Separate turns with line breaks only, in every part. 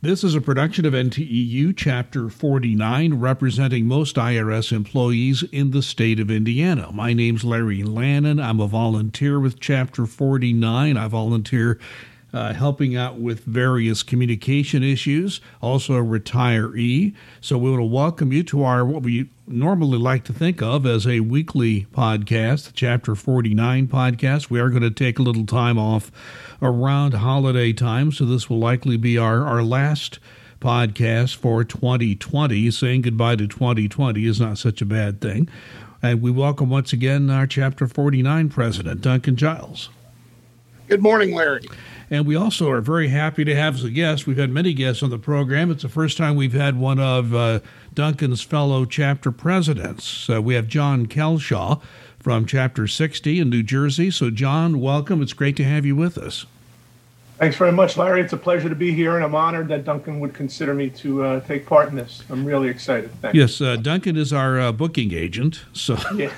This is a production of NTEU Chapter 49, representing most IRS employees in the state of Indiana. My name's Larry Lannon. I'm a volunteer with Chapter 49. I volunteer uh, helping out with various communication issues, also a retiree. So we want to welcome you to our what we normally like to think of as a weekly podcast, Chapter 49 podcast. We are going to take a little time off around holiday time, so this will likely be our, our last podcast for 2020. Saying goodbye to 2020 is not such a bad thing. And we welcome once again our Chapter 49 president, Duncan Giles.
Good morning, Larry.
And we also are very happy to have as a guest. We've had many guests on the program. It's the first time we've had one of uh, Duncan's fellow chapter presidents. Uh, we have John Kelshaw from Chapter 60 in New Jersey. So, John, welcome. It's great to have you with us.
Thanks very much, Larry. It's a pleasure to be here, and I'm honored that Duncan would consider me to uh, take part in this. I'm really excited. Thanks.
Yes, uh, Duncan is our uh, booking agent, so
yeah.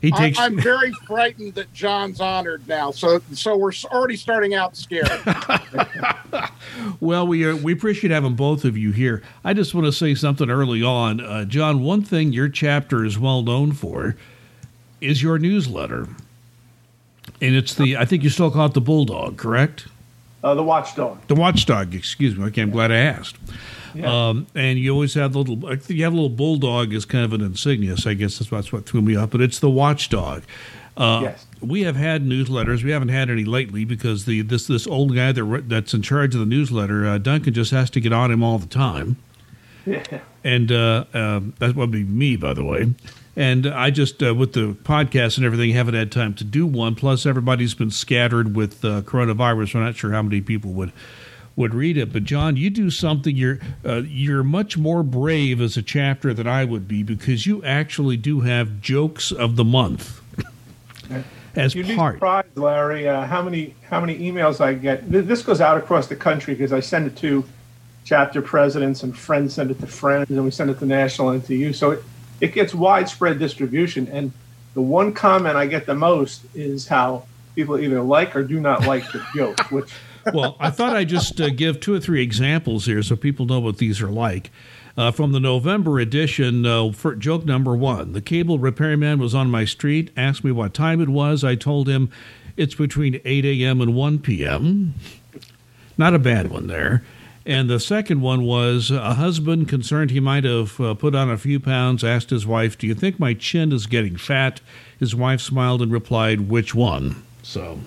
He takes.
I, am very frightened that John's honored now, so so we're already starting out scared.
well, we are, we appreciate having both of you here. I just want to say something early on, uh, John. One thing your chapter is well known for is your newsletter, and it's the I think you still call it the Bulldog, correct?
Uh, the watchdog.
The watchdog. Excuse me. Okay, I'm glad I asked. Yeah. Um, and you always have the little. You have a little bulldog as kind of an insignia. So I guess that's what, what threw me off. But it's the watchdog.
Uh, yes.
We have had newsletters. We haven't had any lately because the this this old guy that that's in charge of the newsletter, uh, Duncan, just has to get on him all the time.
Yeah.
And uh, uh that would be me, by the way. And I just, uh, with the podcast and everything, haven't had time to do one. Plus, everybody's been scattered with uh, coronavirus. I'm not sure how many people would would read it. But John, you do something. You're uh, you're much more brave as a chapter than I would be because you actually do have jokes of the month. as
You'd
part.
be surprised, Larry, uh, how many how many emails I get. This goes out across the country because I send it to chapter presidents and friends send it to friends, and we send it to national and to you. So it, it gets widespread distribution. And the one comment I get the most is how people either like or do not like the joke, which.
well, I thought I'd just uh, give two or three examples here so people know what these are like. Uh, from the November edition, uh, for joke number one The cable repairman was on my street, asked me what time it was. I told him it's between 8 a.m. and 1 p.m. Not a bad one there. And the second one was a husband concerned he might have uh, put on a few pounds asked his wife, Do you think my chin is getting fat? His wife smiled and replied, Which one? So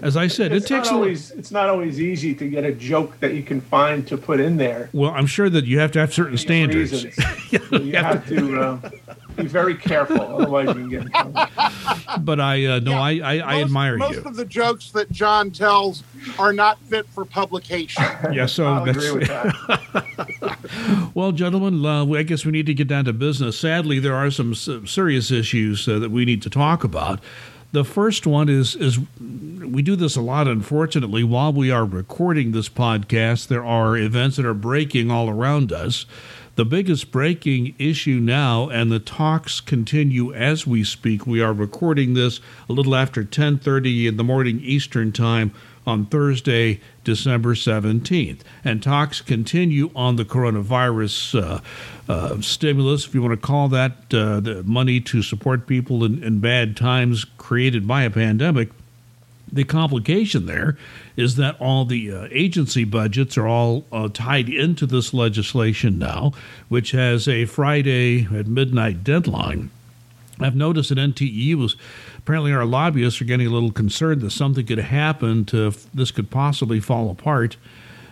as I said,
it's
it takes
not always it's not always easy to get a joke that you can find to put in there.
Well, I'm sure that you have to have certain standards.
you have to uh, be very careful, otherwise you can get.
But I uh, no, yeah. I I, I admire
most
you.
Most of the jokes that John tells are not fit for publication.
yeah, so
I'll
that's.
Agree with that.
well, gentlemen, uh, I guess we need to get down to business. Sadly, there are some serious issues uh, that we need to talk about. The first one is is we do this a lot. Unfortunately, while we are recording this podcast, there are events that are breaking all around us. The biggest breaking issue now, and the talks continue as we speak. We are recording this a little after 10:30 in the morning Eastern Time on Thursday, December 17th. And talks continue on the coronavirus uh, uh, stimulus, if you want to call that, uh, the money to support people in, in bad times created by a pandemic. The complication there is that all the uh, agency budgets are all uh, tied into this legislation now, which has a Friday at midnight deadline. I've noticed that NTEU was apparently our lobbyists are getting a little concerned that something could happen to this could possibly fall apart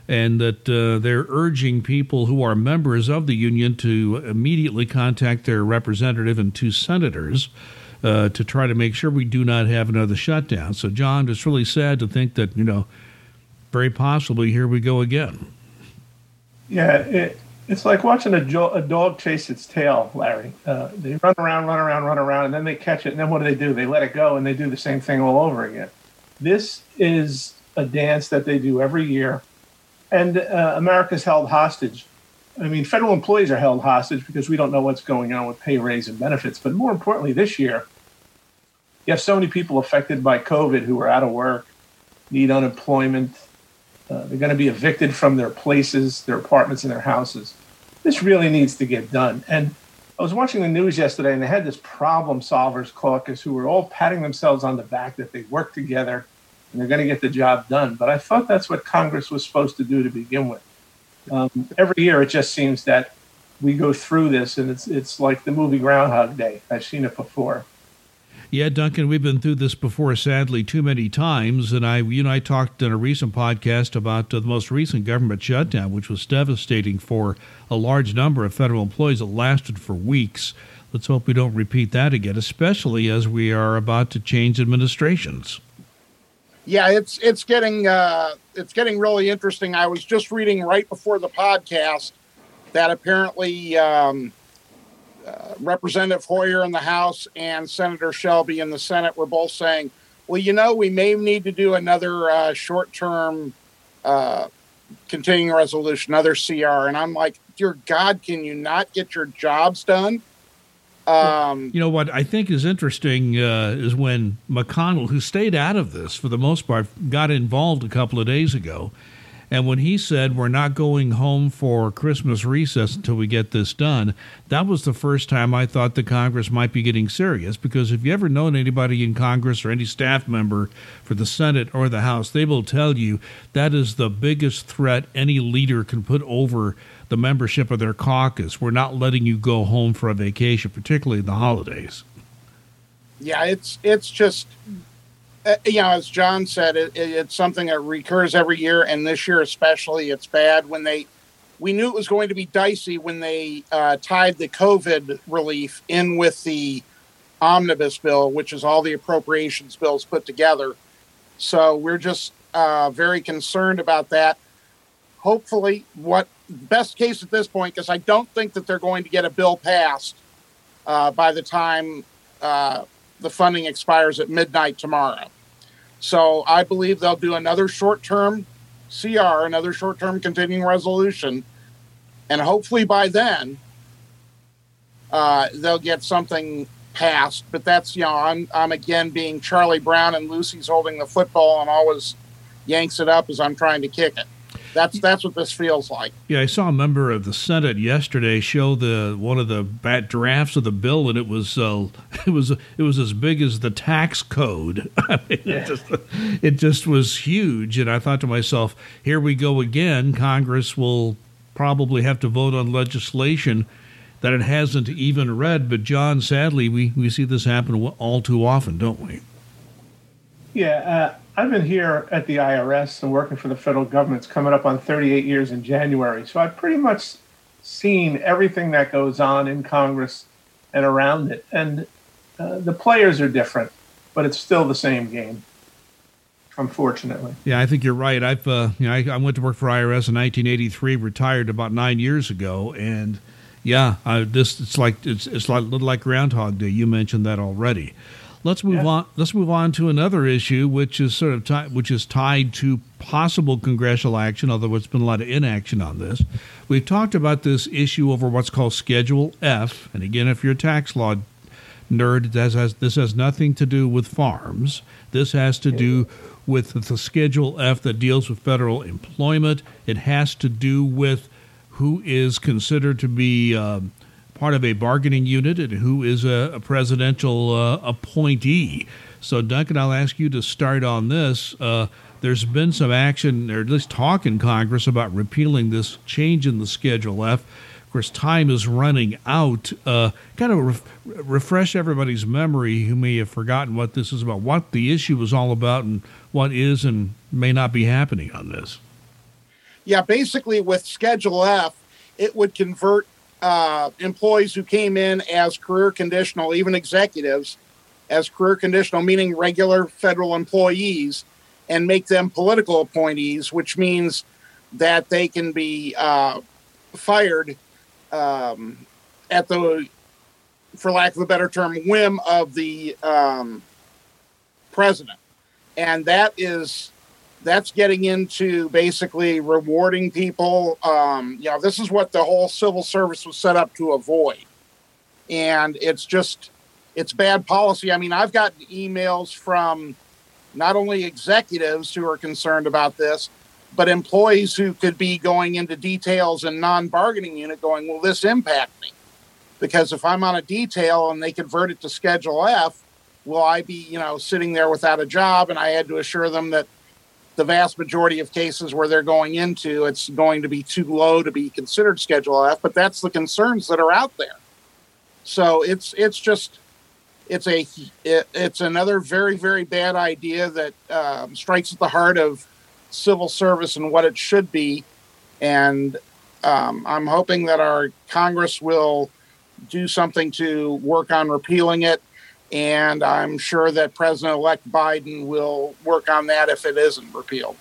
and that uh, they're urging people who are members of the union to immediately contact their representative and two senators uh, to try to make sure we do not have another shutdown. So, John, it's really sad to think that, you know, very possibly here we go again.
Yeah, it, it's like watching a, jo- a dog chase its tail, Larry. Uh, they run around, run around, run around, and then they catch it. And then what do they do? They let it go and they do the same thing all over again. This is a dance that they do every year. And uh, America's held hostage. I mean, federal employees are held hostage because we don't know what's going on with pay raise and benefits. But more importantly, this year, you have so many people affected by COVID who are out of work, need unemployment, Uh, they're going to be evicted from their places, their apartments, and their houses. This really needs to get done. And I was watching the news yesterday, and they had this problem solvers caucus who were all patting themselves on the back that they work together and they're going to get the job done. But I thought that's what Congress was supposed to do to begin with. Um, every year, it just seems that we go through this, and it's it's like the movie Groundhog Day. I've seen it before.
Yeah, Duncan, we've been through this before, sadly, too many times. And I, you know, I talked in a recent podcast about uh, the most recent government shutdown, which was devastating for a large number of federal employees. It lasted for weeks. Let's hope we don't repeat that again, especially as we are about to change administrations.
Yeah, it's it's getting uh, it's getting really interesting. I was just reading right before the podcast that apparently um, uh, Representative Hoyer in the House and Senator Shelby in the Senate were both saying, well, you know, we may need to do another uh, short term uh, continuing resolution, another CR. And I'm like, dear God, can you not get your jobs done?
Um, you know what I think is interesting uh, is when McConnell, who stayed out of this for the most part, got involved a couple of days ago and when he said, We're not going home for Christmas recess until we get this done, that was the first time I thought the Congress might be getting serious. Because if you ever known anybody in Congress or any staff member for the Senate or the House, they will tell you that is the biggest threat any leader can put over the membership of their caucus. We're not letting you go home for a vacation, particularly the holidays.
Yeah, it's it's just uh, you know, as John said, it, it, it's something that recurs every year, and this year especially, it's bad. When they, we knew it was going to be dicey when they uh, tied the COVID relief in with the omnibus bill, which is all the appropriations bills put together. So we're just uh, very concerned about that. Hopefully, what best case at this point, because I don't think that they're going to get a bill passed uh, by the time uh, the funding expires at midnight tomorrow. So I believe they'll do another short term CR, another short term continuing resolution. And hopefully by then, uh, they'll get something passed. But that's, you know, I'm, I'm again being Charlie Brown and Lucy's holding the football and always yanks it up as I'm trying to kick it. That's that's what this feels like.
Yeah, I saw a member of the Senate yesterday show the one of the bat drafts of the bill, and it was uh, it was it was as big as the tax code. I mean, yeah. it, just, it just was huge, and I thought to myself, here we go again. Congress will probably have to vote on legislation that it hasn't even read. But John, sadly, we we see this happen all too often, don't we?
Yeah. Uh, I've been here at the IRS and working for the federal government. It's coming up on 38 years in January. So I've pretty much seen everything that goes on in Congress and around it. And uh, the players are different, but it's still the same game. Unfortunately.
Yeah, I think you're right. I've uh, you know I, I, went to work for IRS in 1983, retired about nine years ago, and yeah, I, this it's like it's it's like like Groundhog Day. You mentioned that already. Let's move yeah. on. Let's move on to another issue, which is sort of which is tied to possible congressional action. Although there's been a lot of inaction on this, we've talked about this issue over what's called Schedule F. And again, if you're a tax law nerd, this has, this has nothing to do with farms. This has to do with the Schedule F that deals with federal employment. It has to do with who is considered to be um, part of a bargaining unit and who is a, a presidential uh, appointee. So, Duncan, I'll ask you to start on this. Uh, there's been some action, or at least talk in Congress, about repealing this change in the Schedule F. Of course, time is running out. Uh, kind of re- refresh everybody's memory who may have forgotten what this is about, what the issue is all about, and what is and may not be happening on this.
Yeah, basically, with Schedule F, it would convert uh, employees who came in as career conditional, even executives, as career conditional, meaning regular federal employees, and make them political appointees, which means that they can be uh, fired um, at the, for lack of a better term, whim of the um, president. And that is that's getting into basically rewarding people. Um, you know, this is what the whole civil service was set up to avoid. And it's just, it's bad policy. I mean, I've gotten emails from not only executives who are concerned about this, but employees who could be going into details and non-bargaining unit going, will this impact me? Because if I'm on a detail and they convert it to Schedule F, will I be, you know, sitting there without a job? And I had to assure them that the vast majority of cases where they're going into, it's going to be too low to be considered Schedule F. But that's the concerns that are out there. So it's it's just it's a it, it's another very very bad idea that um, strikes at the heart of civil service and what it should be, and um, I'm hoping that our Congress will do something to work on repealing it, and I'm sure that President-elect Biden will work on that if it isn't repealed.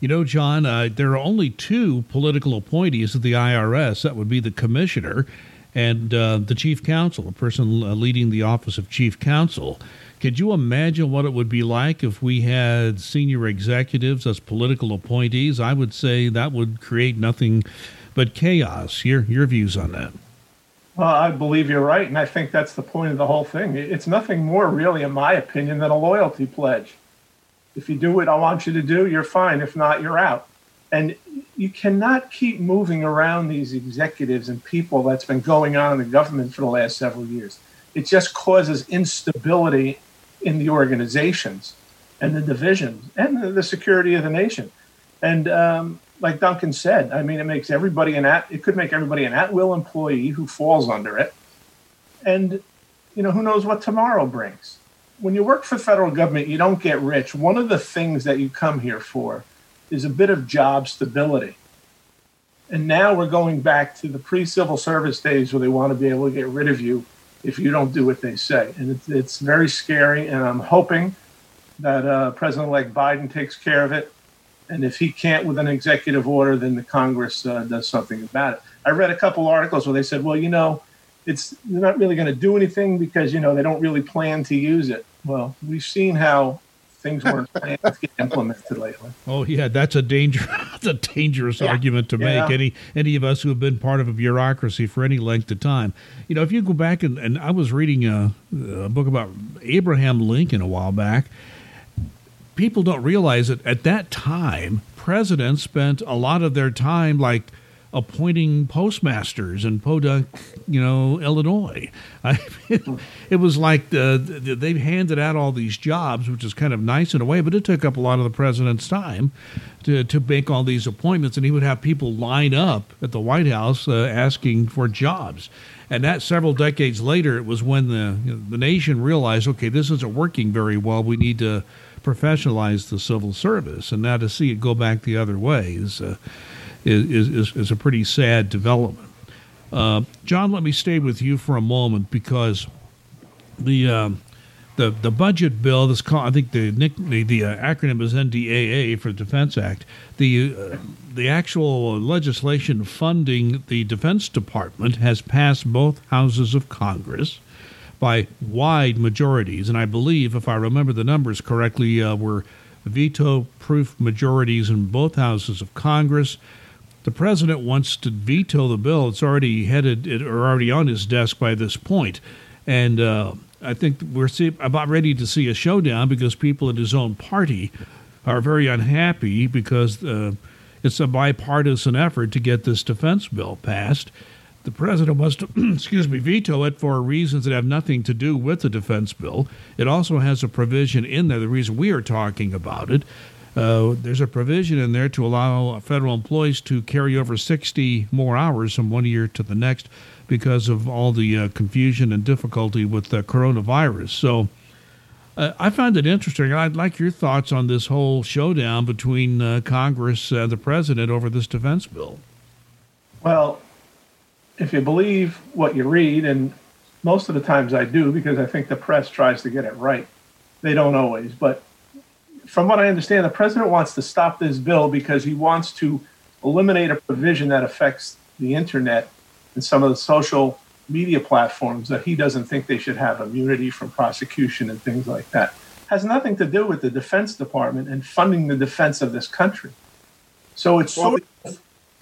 You know, John, uh, there are only two political appointees of the IRS. That would be the commissioner and uh, the chief counsel, a person uh, leading the office of chief counsel. Could you imagine what it would be like if we had senior executives as political appointees? I would say that would create nothing but chaos. Your your views on that?
Well, I believe you're right, and I think that's the point of the whole thing. It's nothing more, really, in my opinion, than a loyalty pledge. If you do what I want you to do, you're fine. If not, you're out. And you cannot keep moving around these executives and people that's been going on in the government for the last several years. It just causes instability in the organizations and the divisions and the, security of the nation. And um, like Duncan said, I mean, it makes everybody an at it could make everybody an at will employee who falls under it. And you know, who knows what tomorrow brings. When you work for federal government, you don't get rich. One of the things that you come here for is a bit of job stability. And now we're going back to the pre civil service days where they want to be able to get rid of you if you don't do what they say. And it's, it's very scary. And I'm hoping that uh, President elect Biden takes care of it. And if he can't with an executive order, then the Congress uh, does something about it. I read a couple articles where they said, well, you know, it's they're not really going to do anything because you know they don't really plan to use it. Well, we've seen how things weren't planned to get implemented lately.
Oh yeah, that's a danger. that's a dangerous yeah. argument to yeah. make. Any any of us who have been part of a bureaucracy for any length of time, you know, if you go back and, and I was reading a, a book about Abraham Lincoln a while back. People don't realize that at that time, presidents spent a lot of their time like appointing postmasters in Podunk, you know, Illinois. I mean, it was like the, the, they handed out all these jobs, which is kind of nice in a way, but it took up a lot of the president's time to, to make all these appointments, and he would have people line up at the White House uh, asking for jobs. And that several decades later, it was when the you know, the nation realized, okay, this isn't working very well. We need to professionalize the civil service, and now to see it go back the other way is. Uh, is, is, is a pretty sad development. Uh, John, let me stay with you for a moment because the uh, the the budget bill. This called, I think the the, the uh, acronym is NDAA for Defense Act. The uh, the actual legislation funding the Defense Department has passed both houses of Congress by wide majorities, and I believe, if I remember the numbers correctly, uh, were veto-proof majorities in both houses of Congress the president wants to veto the bill. It's already headed or already on his desk by this point, and uh, I think we're see, about ready to see a showdown because people in his own party are very unhappy because uh, it's a bipartisan effort to get this defense bill passed. The president to, excuse me, veto it for reasons that have nothing to do with the defense bill. It also has a provision in there. The reason we are talking about it uh, there's a provision in there to allow federal employees to carry over 60 more hours from one year to the next because of all the uh, confusion and difficulty with the coronavirus. So uh, I find it interesting. I'd like your thoughts on this whole showdown between uh, Congress and the president over this defense bill.
Well, if you believe what you read, and most of the times I do because I think the press tries to get it right, they don't always, but from what I understand, the president wants to stop this bill because he wants to eliminate a provision that affects the internet and some of the social media platforms that he doesn't think they should have immunity from prosecution and things like that. Has nothing to do with the Defense Department and funding the defense of this country. So it's well, sort
of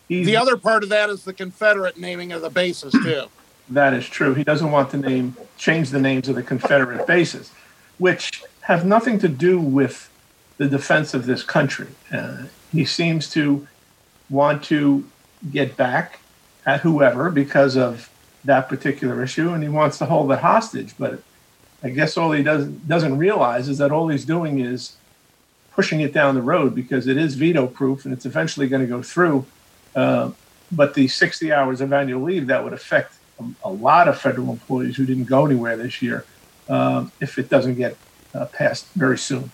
The other part of that is the Confederate naming of the bases too.
that is true. He doesn't want to name change the names of the Confederate bases, which have nothing to do with the defense of this country. Uh, He seems to want to get back at whoever because of that particular issue, and he wants to hold it hostage. But I guess all he does, doesn't realize is that all he's doing is pushing it down the road because it is veto proof and it's eventually going to go through. Uh, but the 60 hours of annual leave that would affect a, lot of federal employees who didn't go anywhere this year um, if it doesn't get uh, passed very soon.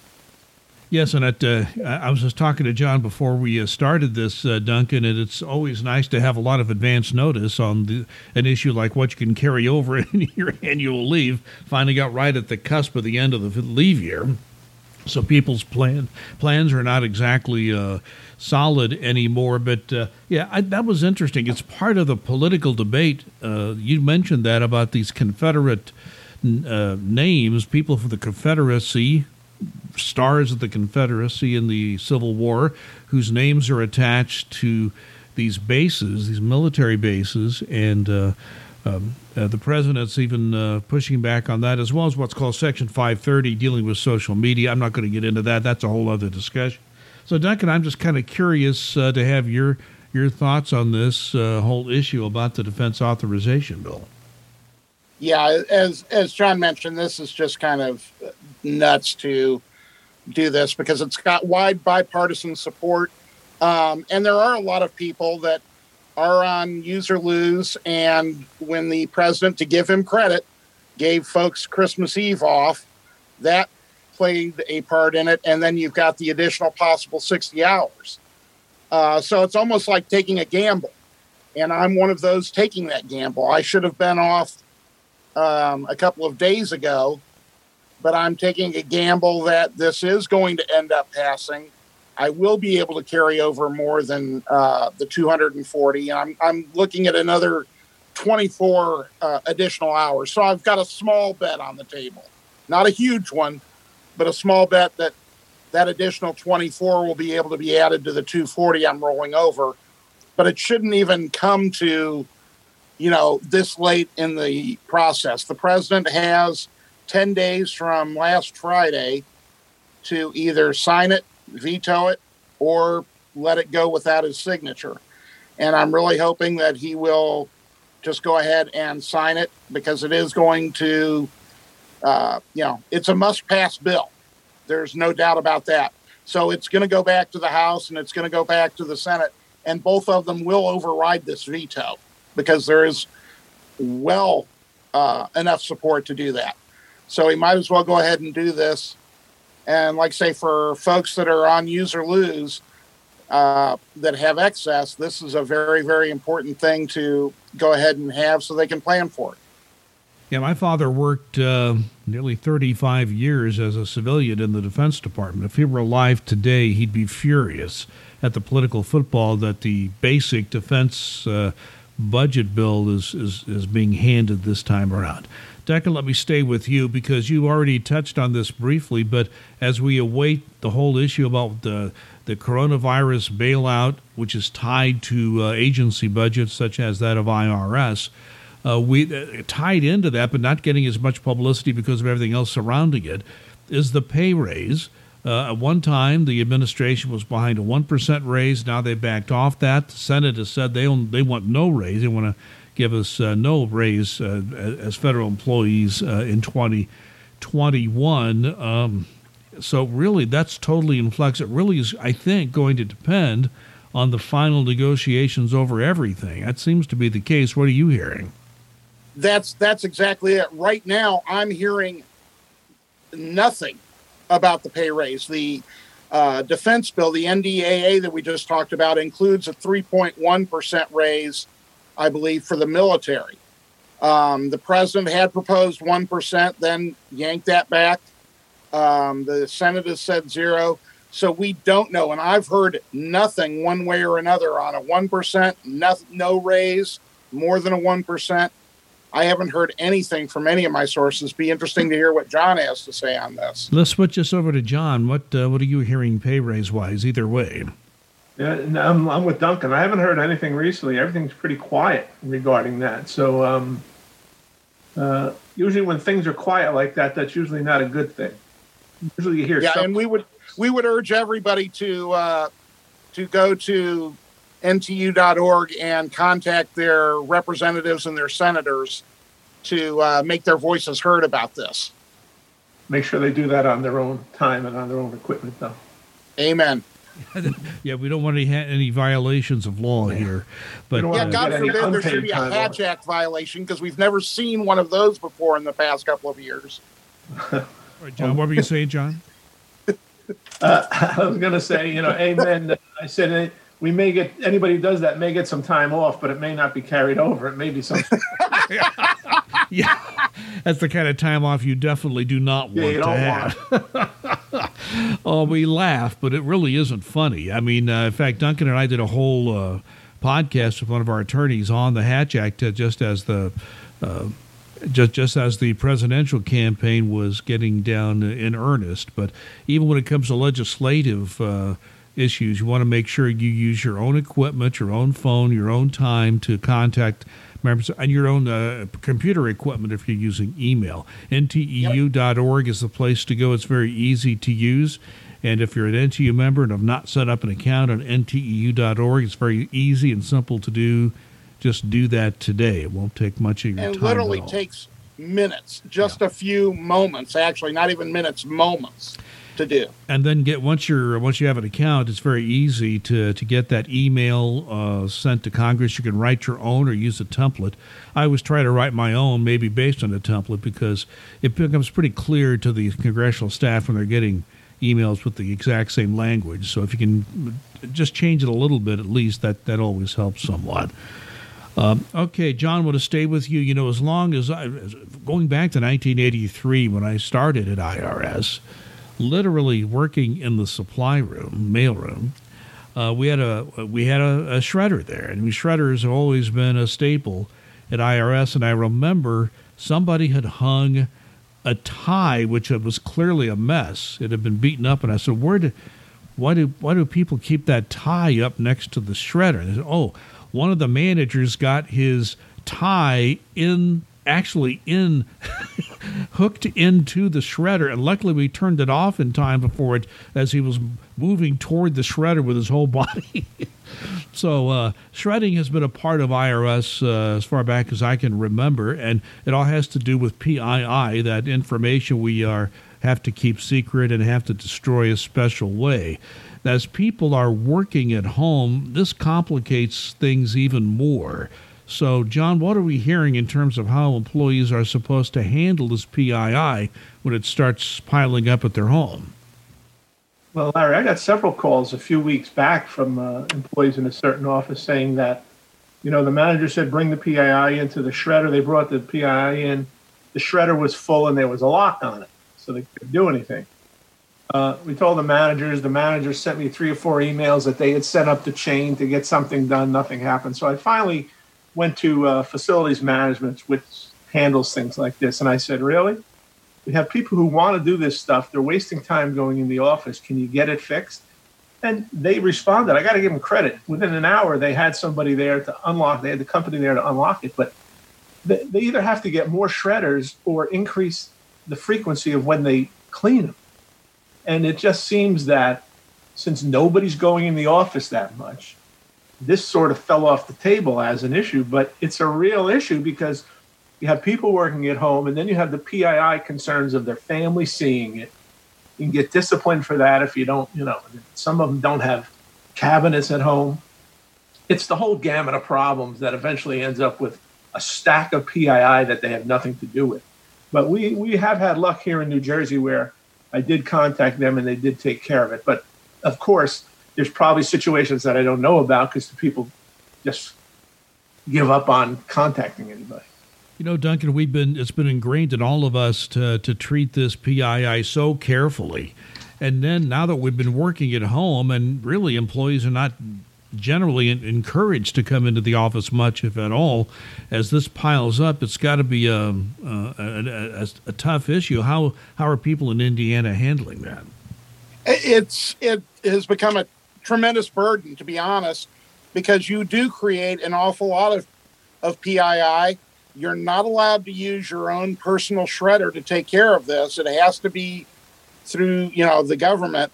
Yes, and uh, I was just talking to John before we uh, started this, uh, Duncan, and it's always nice to have a lot of advance notice on the, an issue like what you can carry over in your annual leave, finding out right at the cusp of the end of the leave year. So people's plan plans are not exactly uh, solid anymore. But uh, yeah, I, that was interesting. It's part of the political debate. Uh, you mentioned that about these Confederate names, people from the Confederacy stars of the Confederacy in the Civil War, whose names are attached to these bases, these military bases, and uh, um, uh, the president's even uh, pushing back on that, as well as what's called Section 530, dealing with social media. I'm not going to get into that; that's a whole other discussion. So, Duncan, I'm just kind of curious uh, to have your your thoughts on this uh, whole issue about the defense authorization bill.
Yeah, as as John mentioned, this is just kind of nuts to do this because it's got wide bipartisan support. Um, and there are a lot of people that are on use or lose. And when the president, to give him credit, gave folks Christmas Eve off, that played a part in it. And then you've got the additional possible 60 hours. Uh, so it's almost like taking a gamble. And I'm one of those taking that gamble. I should have been off um, a couple of days ago but I'm taking a gamble that this is going to end up passing. I will be able to carry over more than uh, the 240. I'm, I'm looking at another 24 uh, additional hours. So I've got a small bet on the table. Not a huge one, but a small bet that that additional 24 will be able to be added to the 240 I'm rolling over. But it shouldn't even come to, you know, this late in the process. The president has 10 days from last Friday to either sign it, veto it, or let it go without his signature. And I'm really hoping that he will just go ahead and sign it because it is going to, uh, you know, it's a must pass bill. There's no doubt about that. So it's going to go back to the House and it's going to go back to the Senate, and both of them will override this veto because there is well uh, enough support to do that. So he might as well go ahead and do this. And like say for folks that are on use or lose uh, that have excess, this is a very, very important thing to go ahead and have so they can plan for it.
Yeah, my father worked uh, nearly 35 years as a civilian in the Defense Department. If he were alive today, he'd be furious at the political football that the basic defense uh, budget bill is, is, is being handed this time around. Duncan, let me stay with you because you already touched on this briefly, but as we await the whole issue about the the coronavirus bailout, which is tied to uh, agency budgets such as that of IRS, uh, we uh, tied into that, but not getting as much publicity because of everything else surrounding it, is the pay raise. Uh, at one time, the administration was behind a one percent raise. Now they backed off that. The Senate has said they they want no raise. They want to give us uh, no raise uh, as federal employees uh, in 2021. Um, so really, that's totally in flux. It really is, I think, going to depend on the final negotiations over everything. That seems to be the case. What are you hearing?
That's that's exactly it. Right now, I'm hearing nothing about the pay raise. The uh, defense bill, the NDAA that we just talked about, includes a 3.1 percent raise I believe, for the military. Um, the president had proposed 1%, then yanked that back. Um, the Senate has said zero. So we don't know. And I've heard nothing one way or another on a 1%, no, no raise, more than a 1%. I haven't heard anything from any of my sources. Be interesting to hear what John has to say on this.
Let's switch this over to John. What uh, what are you hearing pay raise wise? Either way.
Yeah, I'm, I'm with Duncan. I haven't heard anything recently. Everything's pretty quiet regarding that. So um, uh, usually when things are quiet like that, that's usually not a good thing. Usually you hear.
Yeah, and we would we would urge everybody to uh, to go to nteu.org and contact their representatives and their senators to uh, make their voices heard about this.
Make sure they do that on their own time and on their own equipment, though.
Amen.
yeah, we don't want any any violations of law yeah. here. But
yeah, God forbid there should be a Hatch Act violation because we've never seen one of those before in the past couple of years.
right, John, what were you saying, John?
Uh, I was going to say, you know, amen. I said we may get anybody who does that may get some time off, but it may not be carried over. It may be something.
Yeah, that's the kind of time off you definitely do not want yeah, to have. oh, we laugh, but it really isn't funny. I mean, uh, in fact, Duncan and I did a whole uh, podcast with one of our attorneys on the Hatch Act, uh, just as the uh, just just as the presidential campaign was getting down in earnest. But even when it comes to legislative uh, issues, you want to make sure you use your own equipment, your own phone, your own time to contact and your own uh, computer equipment if you're using email. NTEU.org is the place to go. It's very easy to use. And if you're an NTEU member and have not set up an account on NTEU.org, it's very easy and simple to do just do that today. It won't take much of your
and
time.
It literally takes minutes, just yeah. a few moments, actually, not even minutes, moments to do.
And then get once you're once you have an account, it's very easy to to get that email uh, sent to Congress. You can write your own or use a template. I always try to write my own, maybe based on a template, because it becomes pretty clear to the congressional staff when they're getting emails with the exact same language. So if you can just change it a little bit, at least that that always helps somewhat. Um, okay, John, want to stay with you. You know, as long as I, going back to 1983 when I started at IRS, literally working in the supply room, mail room, uh, we had a we had a, a shredder there, and shredders have always been a staple at IRS. And I remember somebody had hung a tie, which was clearly a mess. It had been beaten up, and I said, "Where did?" Why do why do people keep that tie up next to the shredder? Said, "Oh, one of the managers got his tie in actually in hooked into the shredder and luckily we turned it off in time before it as he was moving toward the shredder with his whole body so uh, shredding has been a part of irs uh, as far back as i can remember and it all has to do with pii that information we are have to keep secret and have to destroy a special way as people are working at home, this complicates things even more. So, John, what are we hearing in terms of how employees are supposed to handle this PII when it starts piling up at their home?
Well, Larry, I got several calls a few weeks back from uh, employees in a certain office saying that, you know, the manager said bring the PII into the shredder. They brought the PII in. The shredder was full and there was a lock on it, so they couldn't do anything. Uh, we told the managers. The managers sent me three or four emails that they had set up the chain to get something done. Nothing happened. So I finally went to uh, facilities management, which handles things like this, and I said, "Really? We have people who want to do this stuff. They're wasting time going in the office. Can you get it fixed?" And they responded. I got to give them credit. Within an hour, they had somebody there to unlock. They had the company there to unlock it, but they, they either have to get more shredders or increase the frequency of when they clean them and it just seems that since nobody's going in the office that much, this sort of fell off the table as an issue. But it's a real issue because you have people working at home, and then you have the PII concerns of their family seeing it. You can get disciplined for that if you don't, you know, some of them don't have cabinets at home. It's the whole gamut of problems that eventually ends up with a stack of PII that they have nothing to do with. But we, we have had luck here in New Jersey where I did contact them and they did take care of it. But of course, there's probably situations that I don't know about because the people just give up on contacting anybody.
You know, Duncan, we've been it's been ingrained in all of us to to treat this PII so carefully. And then now that we've been working at home and really employees are not generally encouraged to come into the office much, if at all. As this piles up, it's got to be um, uh, a, a, a, a, tough issue. How how are people in Indiana handling that?
It's it has become a tremendous burden, to be honest, because you do create an awful lot of of PII. You're not allowed to use your own personal shredder to take care of this. It has to be through you know the government,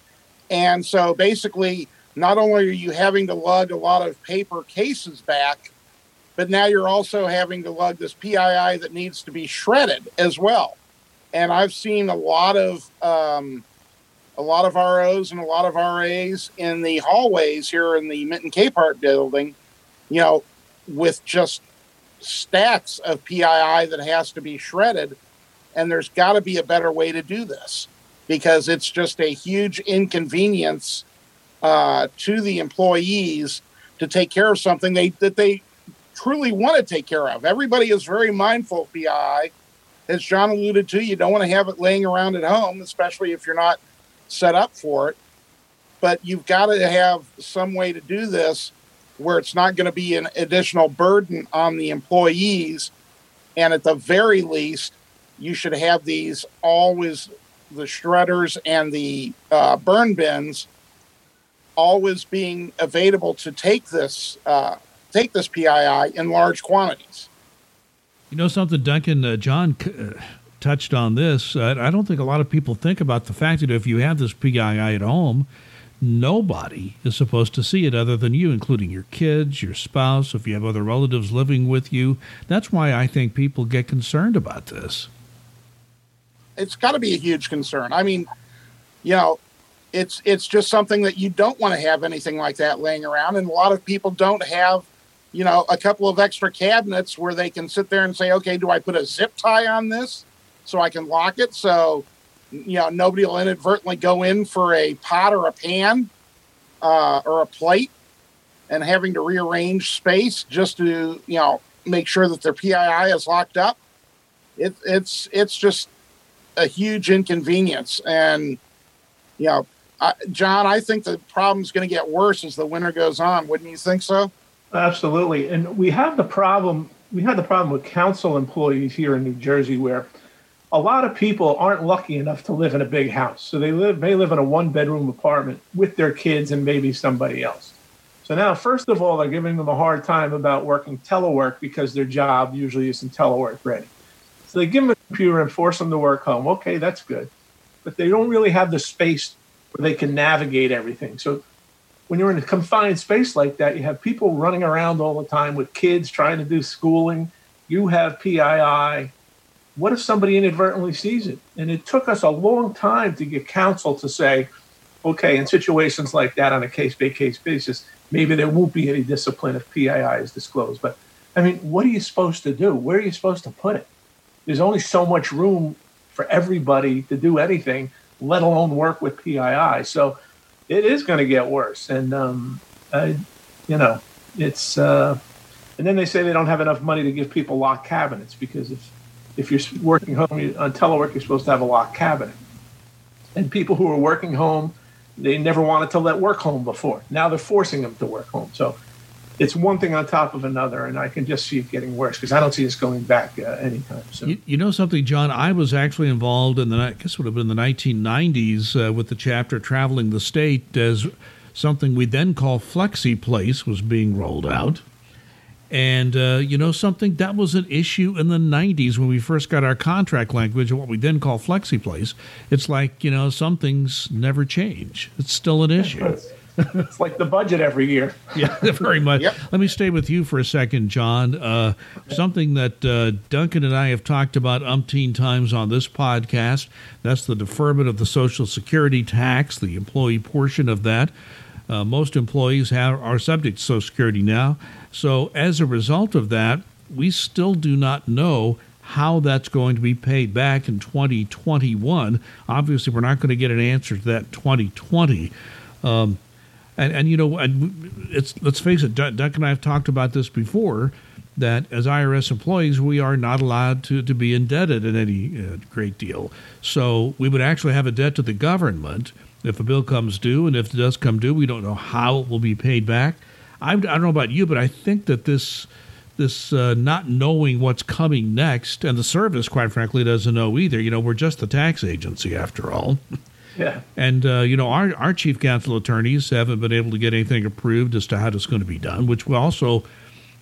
and so basically not only are you having to lug a lot of paper cases back, but now you're also having to lug this PII that needs to be shredded as well. And I've seen a lot of um, a lot of ROs and a lot of RAs in the hallways here in the Minton Capehart building, you know, with just stacks of PII that has to be shredded. And there's got to be a better way to do this because it's just a huge inconvenience uh, to the employees to take care of something they that they truly want to take care of. Everybody is very mindful of PII. As John alluded to, you don't want to have it laying around at home, especially if you're not set up for it. But you've got to have some way to do this where it's not going to be an additional burden on the employees. And at the very least, you should have these always the shredders and the uh, burn bins always being available to take this uh, take this PII in large quantities.
You know something, Duncan? Uh, John uh, touched on this. Uh, I don't think a lot of people think about the fact that if you have this PII at home, nobody is supposed to see it other than you, including your kids, your spouse, if you have other relatives living with you. That's why I think people get concerned about this.
It's got to be a huge concern. I mean, you know, it's it's just something that you don't want to have anything like that laying around, and a lot of people don't have you know, a couple of extra cabinets where they can sit there and say, okay, do I put a zip tie on this? So I can lock it so you know nobody will inadvertently go in for a pot or a pan uh, or a plate and having to rearrange space just to you know make sure that their PII is locked up. It, it's it's just a huge inconvenience, and you know, I, John, I think the problem's going to get worse as the winter goes on. Wouldn't you think so?
Absolutely, and we have the problem. We had the problem with counsel employees here in New Jersey where a lot of people aren't lucky enough to live in a big house. So they live may live in a one bedroom apartment with their kids and maybe somebody else. So now, first of all, they're giving them a hard time about working telework because their job usually isn't telework ready. So they give them a computer and force them to work home. Okay, that's good. But they don't really have the space where they can navigate everything. So when you're in a confined space like that, you have people running around all the time with kids trying to do schooling. You have PII what if somebody inadvertently sees it? And it took us a long time to get counsel to say, okay, in situations like that on a case by case basis, maybe there won't be any discipline if PII is disclosed. But I mean, what are you supposed to do? Where are you supposed to put it? There's only so much room for everybody to do anything, let alone work with PII. So it is going to get worse. And, um, I, you know, it's, uh, and then they say they don't have enough money to give people locked cabinets because if if you're working home on telework, you're supposed to have a locked cabinet. And people who are working home, they never wanted to let work home before. Now they're forcing them to work home. So it's one thing on top of another, and I can just see it getting worse because I don't see this going back uh, anytime soon.
You, you, know something, John? I was actually involved in the I guess would have been the 1990s uh, with the chapter traveling the state as something we then call Flexi Place was being rolled out. And uh, you know something? That was an issue in the 90s when we first got our contract language and what we then call flexi place. It's like, you know, some things never change. It's still an issue.
It's, like the budget every year.
yeah, very much. Yep. Let me stay with you for a second, John. Uh, something that uh, Duncan and I have talked about umpteen times on this podcast that's the deferment of the Social Security tax, the employee portion of that. Uh, most employees have, are subject to Social Security now. So, as a result of that, we still do not know how that's going to be paid back in 2021. Obviously, we're not going to get an answer to that in 2020. Um, and, and, you know, it's, let's face it, Duck and I have talked about this before that as IRS employees, we are not allowed to, to be indebted in any uh, great deal. So we would actually have a debt to the government if a bill comes due. And if it does come due, we don't know how it will be paid back. I, I don't know about you, but I think that this this uh, not knowing what's coming next, and the service, quite frankly, doesn't know either. You know, we're just the tax agency after all.
Yeah.
And uh, you know, our our chief counsel attorneys haven't been able to get anything approved as to how it's going to be done, which will also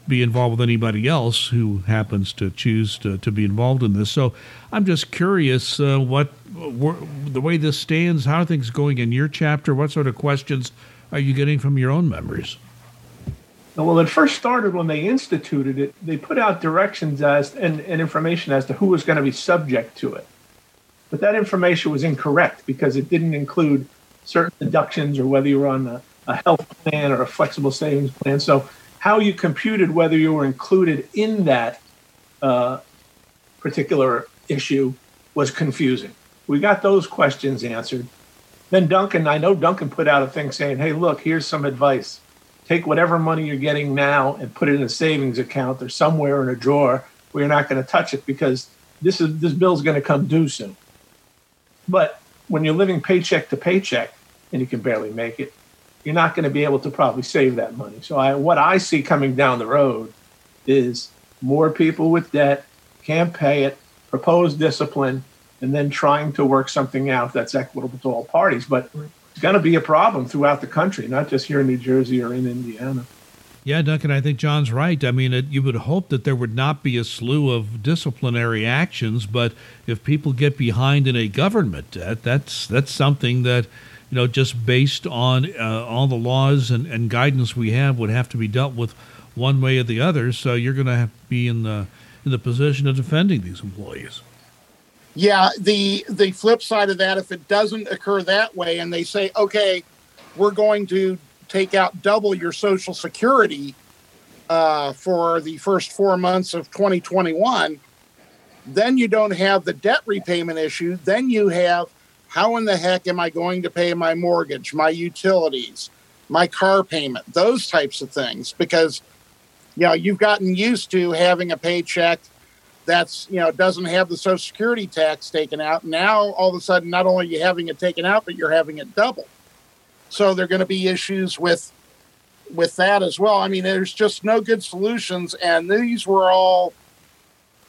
be involved with anybody else who happens to choose to, to be involved in this. So I'm just curious uh, what the way this stands, how are things going in your chapter? What sort of questions are you getting from your own members?
Well, it first started when they instituted it. They put out directions as and, and information as to who was going to be subject to it. But that information was incorrect because it didn't include certain deductions or whether you were on a, a health plan or a flexible savings plan. So, how you computed whether you were included in that uh, particular issue was confusing. We got those questions answered. Then Duncan, I know Duncan put out a thing saying, hey, look, here's some advice. Take whatever money you're getting now and put it in a savings account or somewhere in a drawer where you're not going to touch it because this is this bill's going to come due soon. But when you're living paycheck to paycheck and you can barely make it, you're not going to be able to probably save that money. So I, what I see coming down the road is more people with debt can't pay it, propose discipline, and then trying to work something out that's equitable to all parties. But it's going to be a problem throughout the country, not just here in New Jersey or in Indiana.
Yeah, Duncan, I think John's right. I mean, it, you would hope that there would not be a slew of disciplinary actions, but if people get behind in a government debt, that's that's something that you know just based on uh, all the laws and, and guidance we have would have to be dealt with one way or the other. So you're going to be in the in the position of defending these employees.
Yeah, the the flip side of that, if it doesn't occur that way, and they say, okay, we're going to take out double your Social Security uh, for the first four months of 2021, then you don't have the debt repayment issue. Then you have how in the heck am I going to pay my mortgage, my utilities, my car payment, those types of things, because you know you've gotten used to having a paycheck that's you know doesn't have the social security tax taken out. Now all of a sudden not only are you having it taken out but you're having it double so there are going to be issues with with that as well. I mean there's just no good solutions and these were all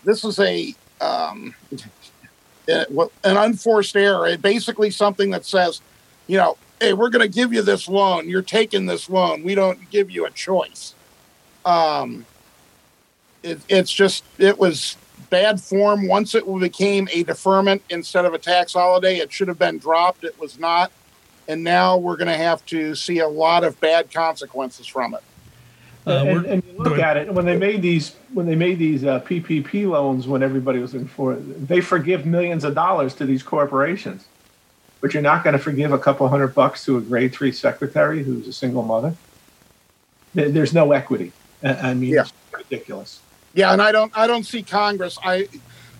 this is a um, an unforced error. Basically something that says you know hey we're going to give you this loan. You're taking this loan. We don't give you a choice. Um, it, it's just it was bad form. Once it became a deferment instead of a tax holiday, it should have been dropped. It was not. And now we're going to have to see a lot of bad consequences from it.
Uh, and, and, you look at it when they made these when they made these uh, PPP loans when everybody was in for it, they forgive millions of dollars to these corporations, but you're not going to forgive a couple hundred bucks to a grade three secretary who's a single mother. There's no equity. I mean, yeah. it's ridiculous.
Yeah, and I don't I don't see Congress. I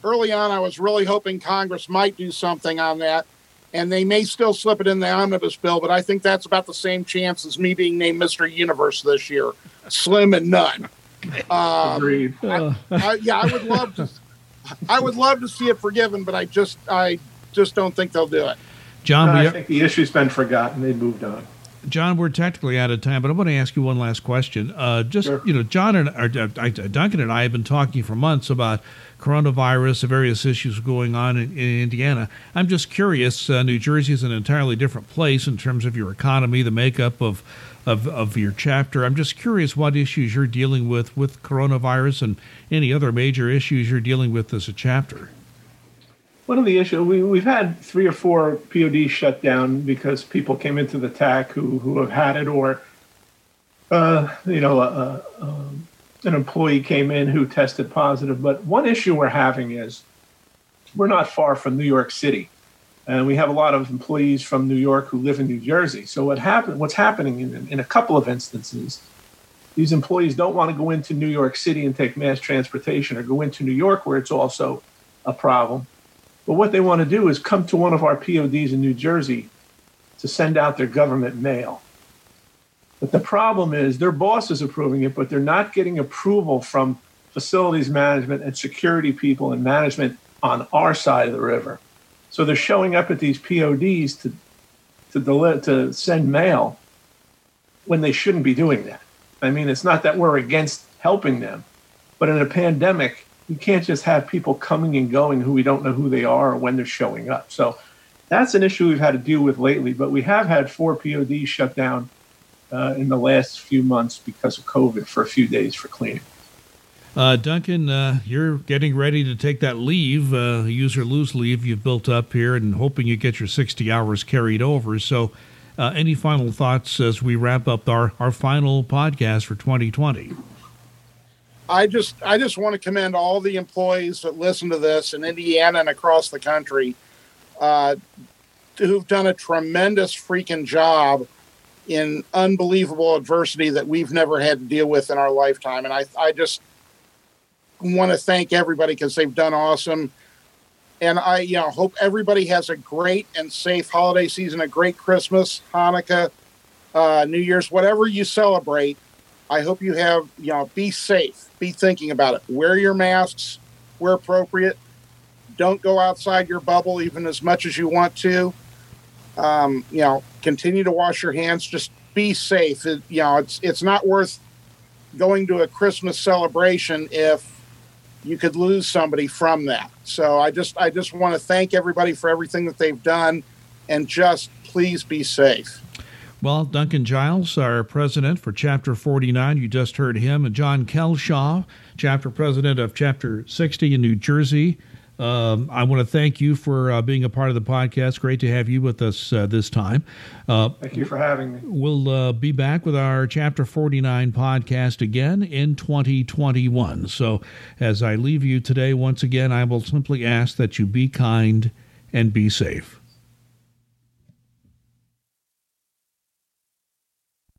early on I was really hoping Congress might do something on that. And they may still slip it in the omnibus bill, but I think that's about the same chance as me being named Mr. Universe this year. Slim and none.
Um, Agreed.
I, I, yeah, I would love to. I would love to see it forgiven, but I just I just don't think they'll do it.
John,
no, I think the issue's been forgotten. They moved on.
John, we're technically out of time, but I want to ask you one last question. Uh, just sure. you know, John and or, uh, Duncan and I have been talking for months about coronavirus, the various issues going on in, in Indiana. I'm just curious. Uh, New Jersey is an entirely different place in terms of your economy, the makeup of, of of your chapter. I'm just curious what issues you're dealing with with coronavirus and any other major issues you're dealing with as a chapter
one of the issues we, we've had three or four PODs shut down because people came into the TAC who who have had it, or uh, you know, uh, um, an employee came in who tested positive. But one issue we're having is we're not far from New York City, and we have a lot of employees from New York who live in New Jersey. So what happened? What's happening in, in a couple of instances? These employees don't want to go into New York City and take mass transportation, or go into New York where it's also a problem but what they want to do is come to one of our PODs in New Jersey to send out their government mail. But the problem is their boss is approving it, but they're not getting approval from facilities management and security people and management on our side of the river. So they're showing up at these PODs to to deli- to send mail when they shouldn't be doing that. I mean, it's not that we're against helping them, but in a pandemic, we can't just have people coming and going who we don't know who they are or when they're showing up. So that's an issue we've had to deal with lately. But we have had four PODs shut down uh, in the last few months because of COVID for a few days for cleaning.
Uh, Duncan, uh, you're getting ready to take that leave, uh, use or lose leave you've built up here, and hoping you get your 60 hours carried over. So, Uh, any final thoughts as we wrap up our, our final podcast for 2020?
I just I just want to commend all the employees that listen to this in Indiana and across the country, uh, who've done a tremendous freaking job in unbelievable adversity that we've never had to deal with in our lifetime. And I I just want to thank everybody because they've done awesome. And I you know hope everybody has a great and safe holiday season, a great Christmas, Hanukkah, uh, New Year's, whatever you celebrate. I hope you have you know be safe be thinking about it. Wear your masks where appropriate. Don't go outside your bubble even as much as you want to. Um, you know, continue to wash your hands. Just be safe. It, you know, it's it's not worth going to a Christmas celebration if you could lose somebody from that. So I just I just want to thank everybody for everything that they've done, and just please be safe.
Well, Duncan Giles, our president for Chapter 49, you just heard him, and John Kelshaw, chapter president of Chapter 60 in New Jersey. Um, I want to thank you for uh, being a part of the podcast. Great to have you with us uh, this time.
Uh, thank you for having me.
We'll uh, be back with our Chapter 49 podcast again in 2021. So, as I leave you today, once again, I will simply ask that you be kind and be safe.